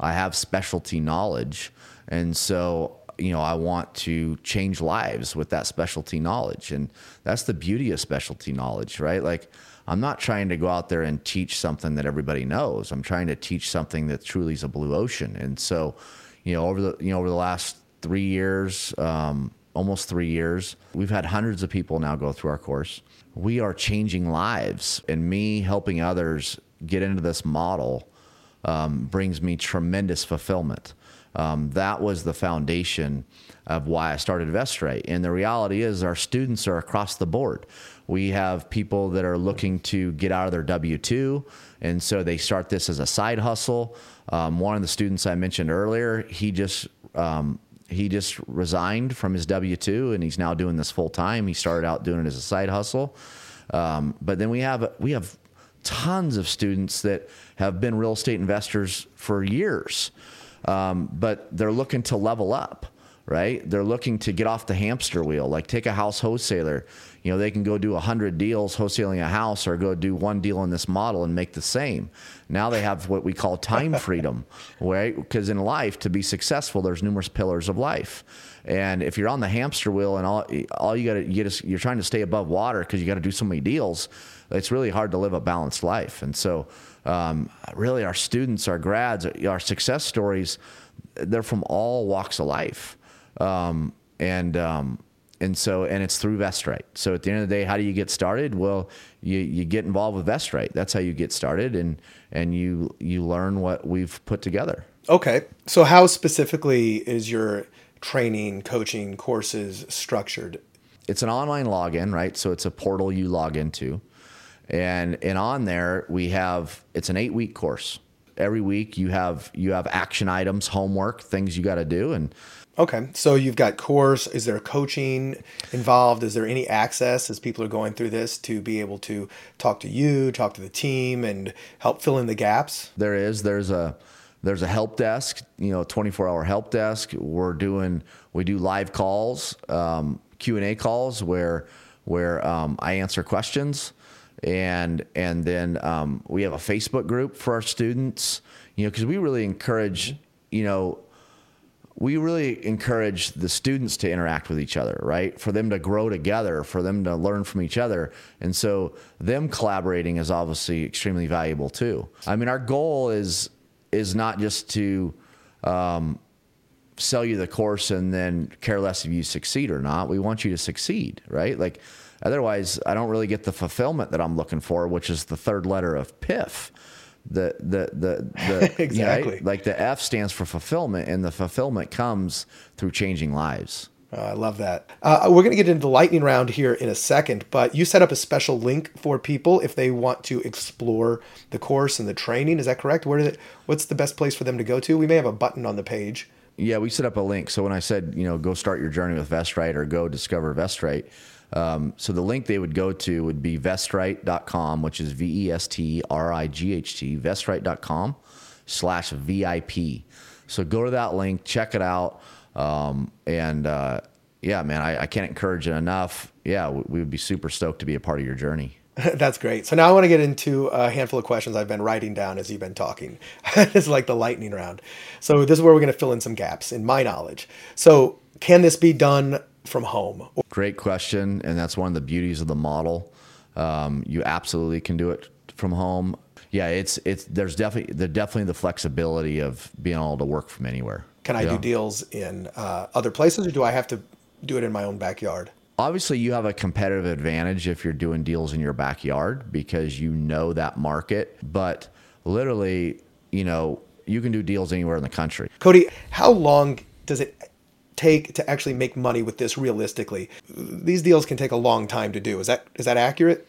I have specialty knowledge, and so you know I want to change lives with that specialty knowledge, and that's the beauty of specialty knowledge, right? Like I'm not trying to go out there and teach something that everybody knows. I'm trying to teach something that truly is a blue ocean, and so you know over the you know over the last three years, um, almost three years. We've had hundreds of people now go through our course. We are changing lives, and me helping others get into this model um, brings me tremendous fulfillment. Um, that was the foundation of why I started VestRight. And the reality is, our students are across the board. We have people that are looking to get out of their W 2, and so they start this as a side hustle. Um, one of the students I mentioned earlier, he just um, he just resigned from his W two and he's now doing this full time. He started out doing it as a side hustle, um, but then we have we have tons of students that have been real estate investors for years, um, but they're looking to level up. Right? They're looking to get off the hamster wheel. Like take a house wholesaler. You know, they can go do a hundred deals wholesaling a house, or go do one deal in this model and make the same. Now they have what we call time freedom, right? Because in life, to be successful, there's numerous pillars of life. And if you're on the hamster wheel and all, all you got to you just, you're trying to stay above water because you got to do so many deals, it's really hard to live a balanced life. And so, um, really, our students, our grads, our success stories, they're from all walks of life. Um, and um, and so and it's through VestRight. So at the end of the day, how do you get started? Well, you, you get involved with VestRight. That's how you get started, and and you you learn what we've put together. Okay, so how specifically is your training, coaching, courses structured? It's an online login, right? So it's a portal you log into, and and on there we have it's an eight week course. Every week you have you have action items, homework, things you got to do, and Okay. So you've got course. Is there coaching involved? Is there any access as people are going through this to be able to talk to you, talk to the team, and help fill in the gaps? There is. There's a there's a help desk. You know, 24 hour help desk. We're doing we do live calls, um, Q and A calls where where um, I answer questions, and and then um, we have a Facebook group for our students. You know, because we really encourage you know we really encourage the students to interact with each other, right? For them to grow together, for them to learn from each other. And so them collaborating is obviously extremely valuable too. I mean, our goal is is not just to um, sell you the course and then care less if you succeed or not. We want you to succeed, right? Like otherwise I don't really get the fulfillment that I'm looking for, which is the third letter of PIF the the the, the exactly right? like the F stands for fulfillment, and the fulfillment comes through changing lives. Oh, I love that. Uh, we're going to get into the lightning round here in a second, but you set up a special link for people if they want to explore the course and the training. Is that correct? Where it, what's the best place for them to go to? We may have a button on the page. Yeah, we set up a link. So when I said, you know, go start your journey with VestRight or go discover VestRight, um, so the link they would go to would be vestright.com, which is V E S T R I G H T, vestright.com slash VIP. So go to that link, check it out. Um, and uh, yeah, man, I, I, can't encourage it enough. Yeah, we, we would be super stoked to be a part of your journey. That's great. So now I want to get into a handful of questions I've been writing down as you've been talking. it's like the lightning round. So this is where we're going to fill in some gaps in my knowledge. So can this be done from home? Great question, and that's one of the beauties of the model. Um, you absolutely can do it from home. Yeah, it's it's there's definitely there's definitely the flexibility of being able to work from anywhere. Can I yeah. do deals in uh, other places, or do I have to do it in my own backyard? Obviously, you have a competitive advantage if you're doing deals in your backyard because you know that market. But literally, you know, you can do deals anywhere in the country. Cody, how long does it take to actually make money with this realistically? These deals can take a long time to do. Is that is that accurate?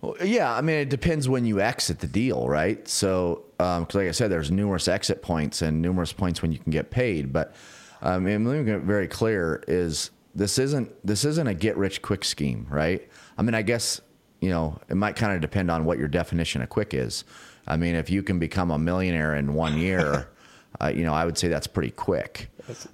Well, yeah, I mean, it depends when you exit the deal, right? So, because like I said, there's numerous exit points and numerous points when you can get paid. But I mean, let me get very clear: is this isn't this isn't a get rich quick scheme, right? I mean, I guess you know it might kind of depend on what your definition of quick is. I mean, if you can become a millionaire in one year, uh, you know, I would say that's pretty quick.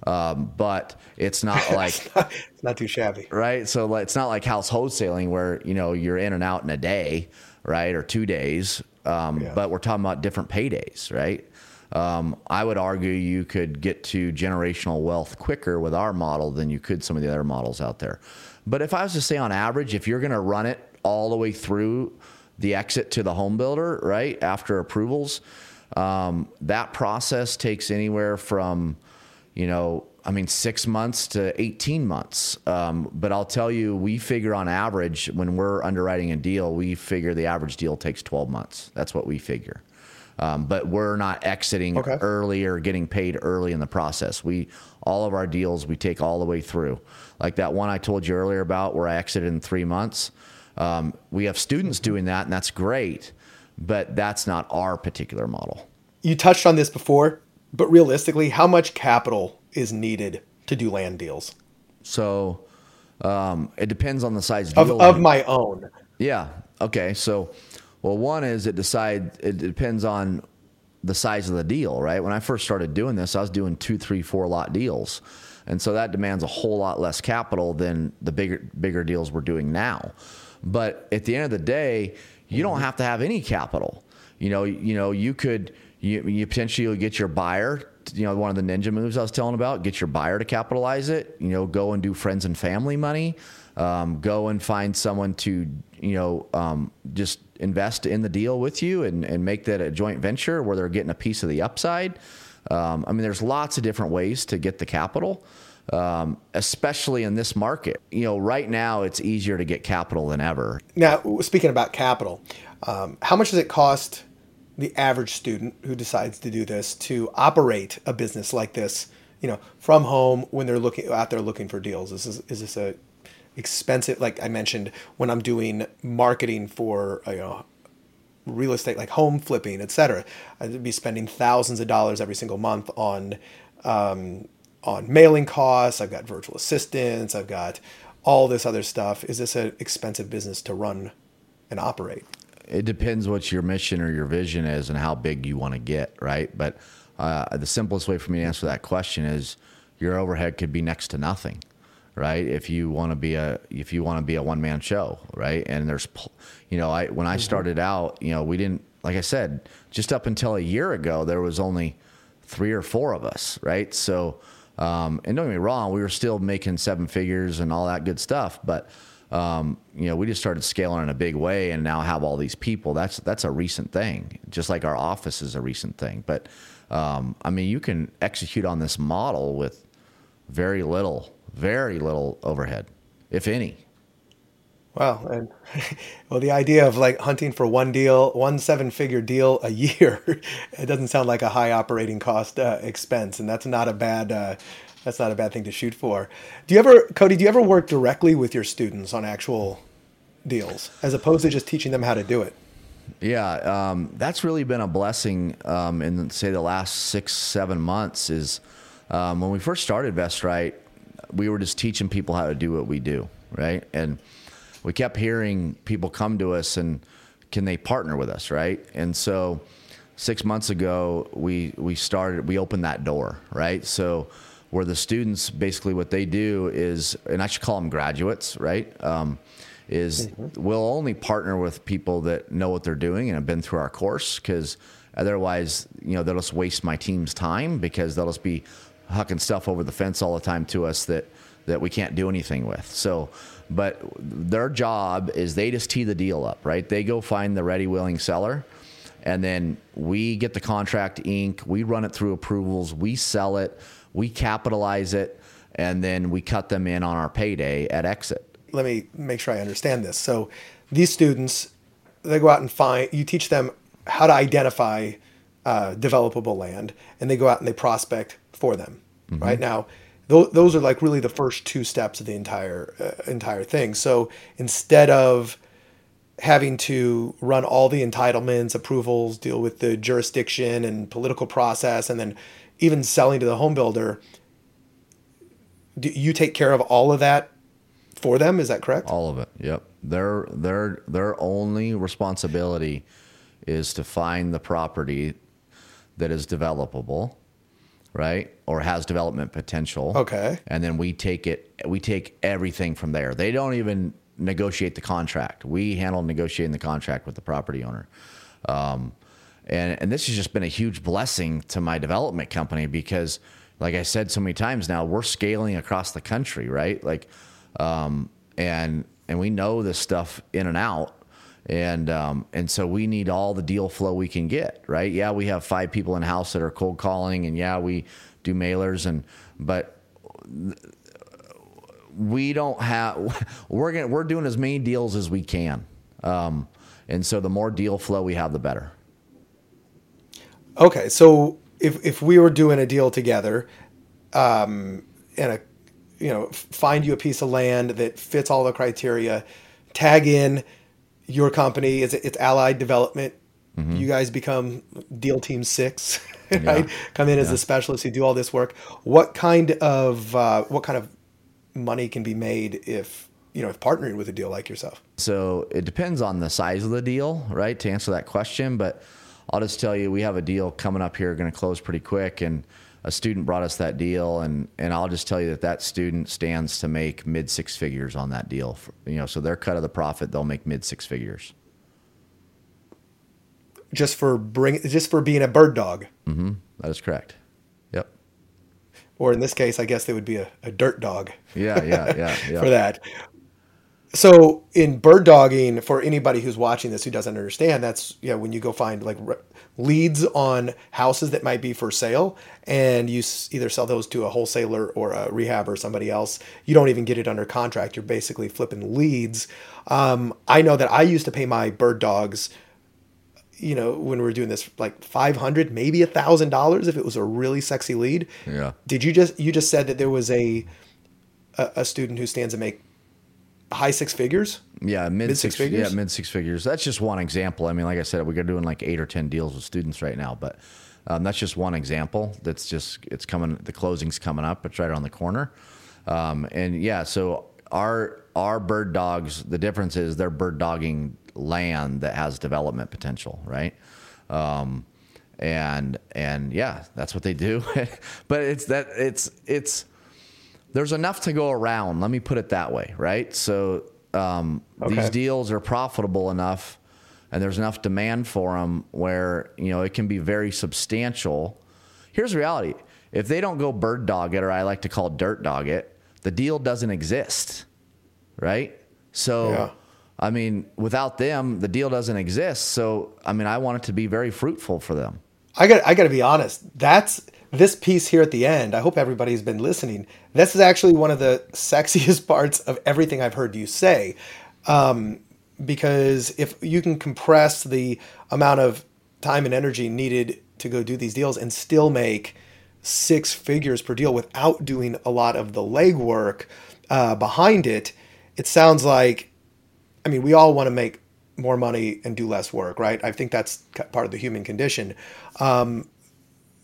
Um, but it's not like it's, not, it's not too shabby, right? So like, it's not like house wholesaling where you know you're in and out in a day, right, or two days. Um, yeah. But we're talking about different paydays, right? Um, I would argue you could get to generational wealth quicker with our model than you could some of the other models out there. But if I was to say on average, if you're going to run it all the way through the exit to the home builder, right, after approvals, um, that process takes anywhere from, you know, I mean, six months to 18 months. Um, but I'll tell you, we figure on average, when we're underwriting a deal, we figure the average deal takes 12 months. That's what we figure. Um, but we're not exiting okay. early or getting paid early in the process. We all of our deals we take all the way through. Like that one I told you earlier about where I exited in three months. Um, we have students doing that, and that's great, but that's not our particular model. You touched on this before, but realistically, how much capital is needed to do land deals? So um, it depends on the size of, of my own. Yeah. Okay. So well, one is it decide it depends on the size of the deal, right? When I first started doing this, I was doing two, three, four lot deals. And so that demands a whole lot less capital than the bigger bigger deals we're doing now. But at the end of the day, you don't have to have any capital. You know, you know, you could you, you potentially get your buyer you know one of the ninja moves I was telling about. Get your buyer to capitalize it. You know, go and do friends and family money. Um, go and find someone to you know um, just invest in the deal with you and, and make that a joint venture where they're getting a piece of the upside. Um, I mean, there's lots of different ways to get the capital, um, especially in this market. You know, right now it's easier to get capital than ever. Now, speaking about capital, um, how much does it cost the average student who decides to do this to operate a business like this? You know, from home when they're looking out there looking for deals. Is this, is this a expensive like i mentioned when i'm doing marketing for you know real estate like home flipping etc i'd be spending thousands of dollars every single month on um, on mailing costs i've got virtual assistants i've got all this other stuff is this an expensive business to run and operate it depends what your mission or your vision is and how big you want to get right but uh, the simplest way for me to answer that question is your overhead could be next to nothing right? If you want to be a if you want to be a one man show, right? And there's, you know, I when I mm-hmm. started out, you know, we didn't like I said, just up until a year ago, there was only three or four of us, right? So, um, and don't get me wrong, we were still making seven figures and all that good stuff, but um, you know, we just started scaling in a big way, and now have all these people. That's that's a recent thing, just like our office is a recent thing. But um, I mean, you can execute on this model with very little very little overhead, if any. Wow. And well, the idea of like hunting for one deal, one seven figure deal a year, it doesn't sound like a high operating cost uh, expense. And that's not a bad, uh, that's not a bad thing to shoot for. Do you ever, Cody, do you ever work directly with your students on actual deals as opposed to just teaching them how to do it? Yeah, um, that's really been a blessing um, in say the last six, seven months. Is um, when we first started VestRight, we were just teaching people how to do what we do, right? And we kept hearing people come to us and can they partner with us, right? And so six months ago, we we started we opened that door, right? So where the students basically what they do is, and I should call them graduates, right? Um, is mm-hmm. we'll only partner with people that know what they're doing and have been through our course because otherwise, you know, they'll just waste my team's time because they'll just be hucking stuff over the fence all the time to us that that we can't do anything with. So, but their job is they just tee the deal up, right? They go find the ready, willing seller, and then we get the contract ink, we run it through approvals, we sell it, we capitalize it, and then we cut them in on our payday at exit. Let me make sure I understand this. So, these students, they go out and find. You teach them how to identify uh, developable land, and they go out and they prospect for them. Mm-hmm. Right now, th- those are like really the first two steps of the entire uh, entire thing. So instead of having to run all the entitlements, approvals, deal with the jurisdiction and political process, and then even selling to the home builder. Do you take care of all of that for them? Is that correct? All of it. Yep. Their their their only responsibility is to find the property that is developable, right? Or has development potential. Okay. And then we take it we take everything from there. They don't even negotiate the contract. We handle negotiating the contract with the property owner. Um, and and this has just been a huge blessing to my development company because like I said so many times now, we're scaling across the country, right? Like um, and and we know this stuff in and out. And um, and so we need all the deal flow we can get right? Yeah we have five people in house that are cold calling and yeah we do mailers and but we don't have we're gonna we're doing as many deals as we can. Um, and so the more deal flow we have the better Okay, so if if we were doing a deal together, um, and a you know find you a piece of land that fits all the criteria, tag in your company. It's it's Allied Development. You guys become Deal Team Six, right? Come in as the specialists who do all this work. What kind of uh, what kind of money can be made if you know if partnering with a deal like yourself? So it depends on the size of the deal, right? To answer that question, but I'll just tell you, we have a deal coming up here, going to close pretty quick, and a student brought us that deal, and and I'll just tell you that that student stands to make mid six figures on that deal. You know, so their cut of the profit, they'll make mid six figures. Just for bring just for being a bird dog, Mm-hmm. That is correct. Yep. or in this case, I guess they would be a, a dirt dog. Yeah, yeah, yeah, yeah. for that. So in bird dogging, for anybody who's watching this who doesn't understand, that's yeah when you go find like re- leads on houses that might be for sale, and you s- either sell those to a wholesaler or a rehab or somebody else. You don't even get it under contract. You're basically flipping leads. Um, I know that I used to pay my bird dogs you know, when we were doing this, like five hundred, maybe a thousand dollars if it was a really sexy lead. Yeah. Did you just you just said that there was a a, a student who stands to make high six figures? Yeah, mid, Mid six six, figures? Yeah, mid six figures. That's just one example. I mean, like I said, we're doing like eight or ten deals with students right now, but um, that's just one example. That's just it's coming. The closing's coming up. It's right around the corner, um, and yeah. So our our bird dogs. The difference is they're bird dogging land that has development potential, right? Um, and and yeah, that's what they do. but it's that it's it's there's enough to go around. Let me put it that way, right? So um, these deals are profitable enough, and there's enough demand for them where you know it can be very substantial. Here's the reality: if they don't go bird dog it, or I like to call dirt dog it, the deal doesn't exist, right? So. Yeah. I mean, without them, the deal doesn't exist. So, I mean, I want it to be very fruitful for them. I got I got to be honest. That's this piece here at the end. I hope everybody's been listening. This is actually one of the sexiest parts of everything I've heard you say, um, because if you can compress the amount of time and energy needed to go do these deals and still make six figures per deal without doing a lot of the legwork uh, behind it, it sounds like I mean, we all want to make more money and do less work, right? I think that's part of the human condition. Um,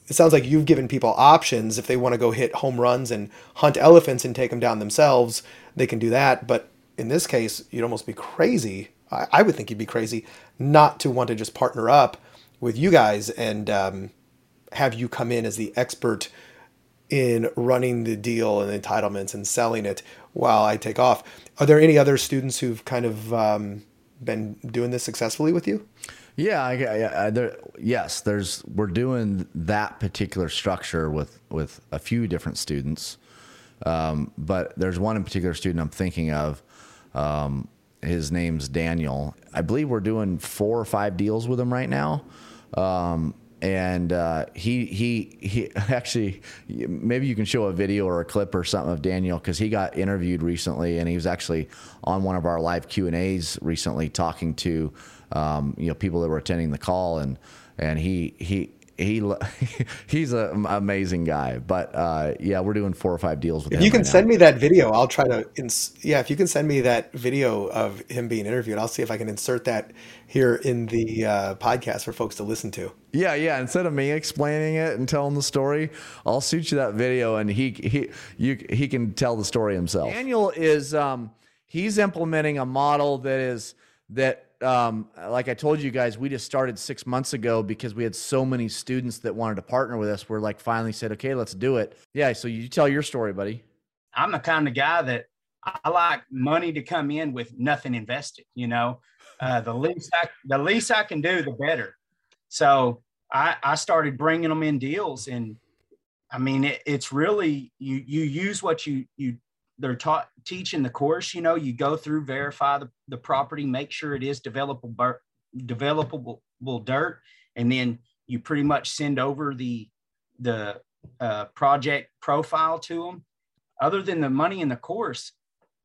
it sounds like you've given people options if they want to go hit home runs and hunt elephants and take them down themselves, they can do that. But in this case, you'd almost be crazy. I, I would think you'd be crazy not to want to just partner up with you guys and um, have you come in as the expert in running the deal and entitlements and selling it while I take off. Are there any other students who've kind of um, been doing this successfully with you? Yeah, I, I, I, there, yes. There's we're doing that particular structure with with a few different students, um, but there's one in particular student I'm thinking of. Um, his name's Daniel. I believe we're doing four or five deals with him right now. Um, and uh, he he he actually maybe you can show a video or a clip or something of Daniel because he got interviewed recently and he was actually on one of our live Q and A's recently talking to um, you know people that were attending the call and and he he he he's an amazing guy. But uh, yeah, we're doing four or five deals with if him. you can right send now. me that video, I'll try to. Ins- yeah, if you can send me that video of him being interviewed, I'll see if I can insert that here in the uh, podcast for folks to listen to. Yeah, yeah. Instead of me explaining it and telling the story, I'll shoot you that video, and he he you he can tell the story himself. Daniel is um he's implementing a model that is that um like I told you guys, we just started six months ago because we had so many students that wanted to partner with us. We're like finally said, okay, let's do it. Yeah. So you tell your story, buddy. I'm the kind of guy that I like money to come in with nothing invested. You know, uh, the least I, the least I can do, the better. So I, I started bringing them in deals, and I mean, it, it's really you you use what you you they're taught teaching the course. You know, you go through, verify the, the property, make sure it is developable developable dirt, and then you pretty much send over the the uh, project profile to them. Other than the money in the course,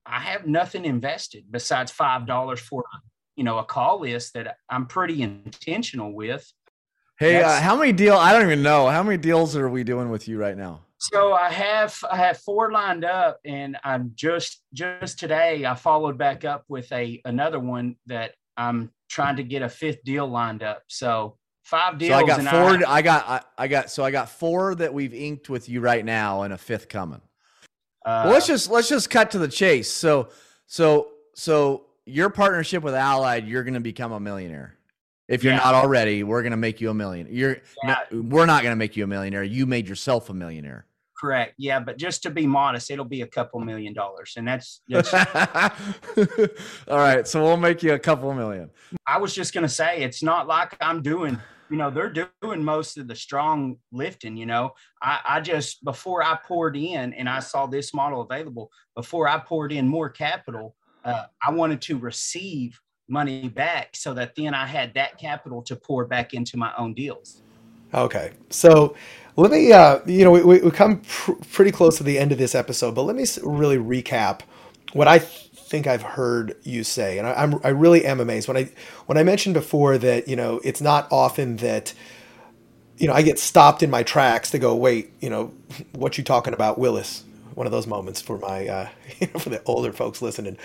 I have nothing invested besides five dollars for you know a call list that I'm pretty intentional with. Hey, uh, how many deal? I don't even know how many deals are we doing with you right now. So I have I have four lined up, and I'm just just today I followed back up with a another one that I'm trying to get a fifth deal lined up. So five deals. So I got four. I, got I, I got so I got four that we've inked with you right now, and a fifth coming. uh, Well, let's just let's just cut to the chase. So so so your partnership with Allied, you're going to become a millionaire. If you're Yeah. not already, we're going to make you a million. You're Yeah. we're not going to make you a millionaire. You made yourself a millionaire. Correct. Yeah, but just to be modest, it'll be a couple million dollars, and that's that's All right, so we'll make you a couple million. I was just gonna say it's not like I'm doing, you know, they're doing most of the strong lifting, you know. I, I just before I poured in and I saw this model available, before I poured in more capital, uh, I wanted to receive money back so that then I had that capital to pour back into my own deals. Okay, so let me, uh, you know, we, we come pr- pretty close to the end of this episode, but let me really recap what I th- think I've heard you say, and I, I'm I really am amazed when I when I mentioned before that you know it's not often that you know I get stopped in my tracks to go wait you know what you talking about Willis one of those moments for my uh, for the older folks listening.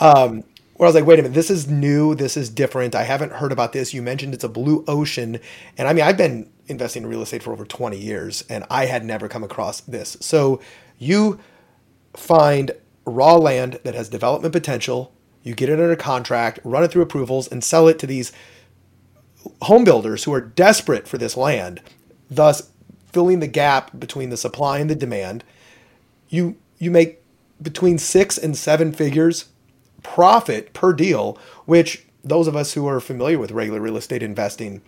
Um, where I was like, wait a minute, this is new, this is different. I haven't heard about this. You mentioned it's a blue ocean, and I mean, I've been investing in real estate for over 20 years, and I had never come across this. So you find raw land that has development potential, you get it under contract, run it through approvals, and sell it to these home builders who are desperate for this land, thus filling the gap between the supply and the demand. You you make between six and seven figures profit per deal, which those of us who are familiar with regular real estate investing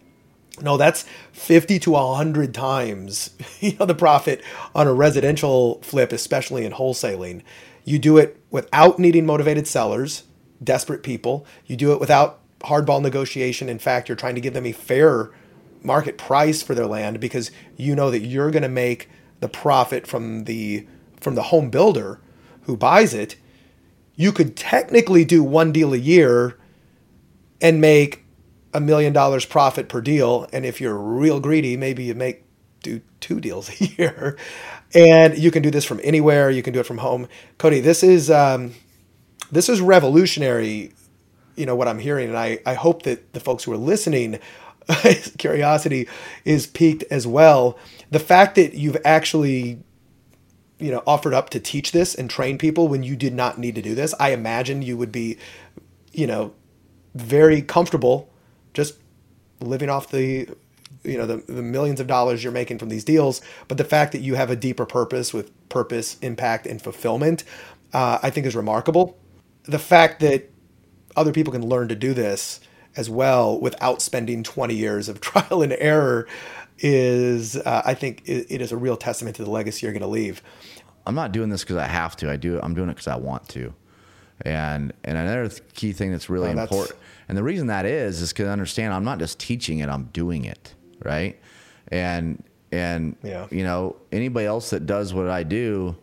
know that's 50 to 100 times you know the profit on a residential flip especially in wholesaling. You do it without needing motivated sellers desperate people. You do it without hardball negotiation. In fact you're trying to give them a fair market price for their land because you know that you're going to make the profit from the from the home builder who buys it. You could technically do one deal a year and make a million dollars profit per deal. And if you're real greedy, maybe you make do two deals a year. And you can do this from anywhere. You can do it from home. Cody, this is um, this is revolutionary. You know what I'm hearing, and I I hope that the folks who are listening, curiosity is piqued as well. The fact that you've actually you know offered up to teach this and train people when you did not need to do this i imagine you would be you know very comfortable just living off the you know the, the millions of dollars you're making from these deals but the fact that you have a deeper purpose with purpose impact and fulfillment uh, i think is remarkable the fact that other people can learn to do this as well without spending 20 years of trial and error is uh, i think it, it is a real testament to the legacy you're going to leave I'm not doing this because I have to. I do. I'm doing it because I want to. And and another th- key thing that's really Well, that's- important, and the reason that is, is because understand I'm not just teaching it. I'm doing it, right? And and Yeah. you know anybody else that does what I do,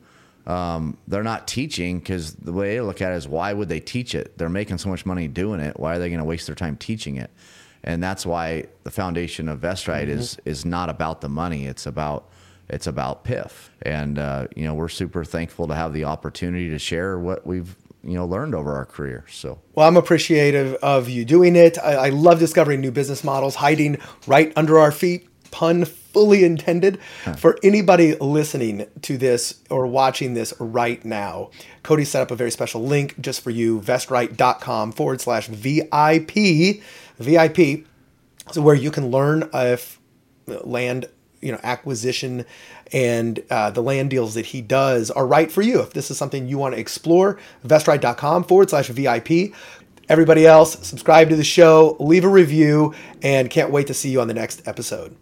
um, they're not teaching because the way they look at it is why would they teach it? They're making so much money doing it. Why are they going to waste their time teaching it? and that's why the foundation of VestRight Mm-hmm. is is not about the money. It's about it's about PIF, and uh, you know we're super thankful to have the opportunity to share what we've you know learned over our career. So Well, I'm appreciative of you doing it. I, I love discovering new business models hiding right under our feet. Pun fully intended. For anybody listening to this or watching this right now, Cody set up a very special link just for you, vestright.com forward slash VIP. VIP. So where you can learn if land you know acquisition and uh, the land deals that he does are right for you if this is something you want to explore vestright.com forward slash VIP. everybody else subscribe to the show leave a review and can't wait to see you on the next episode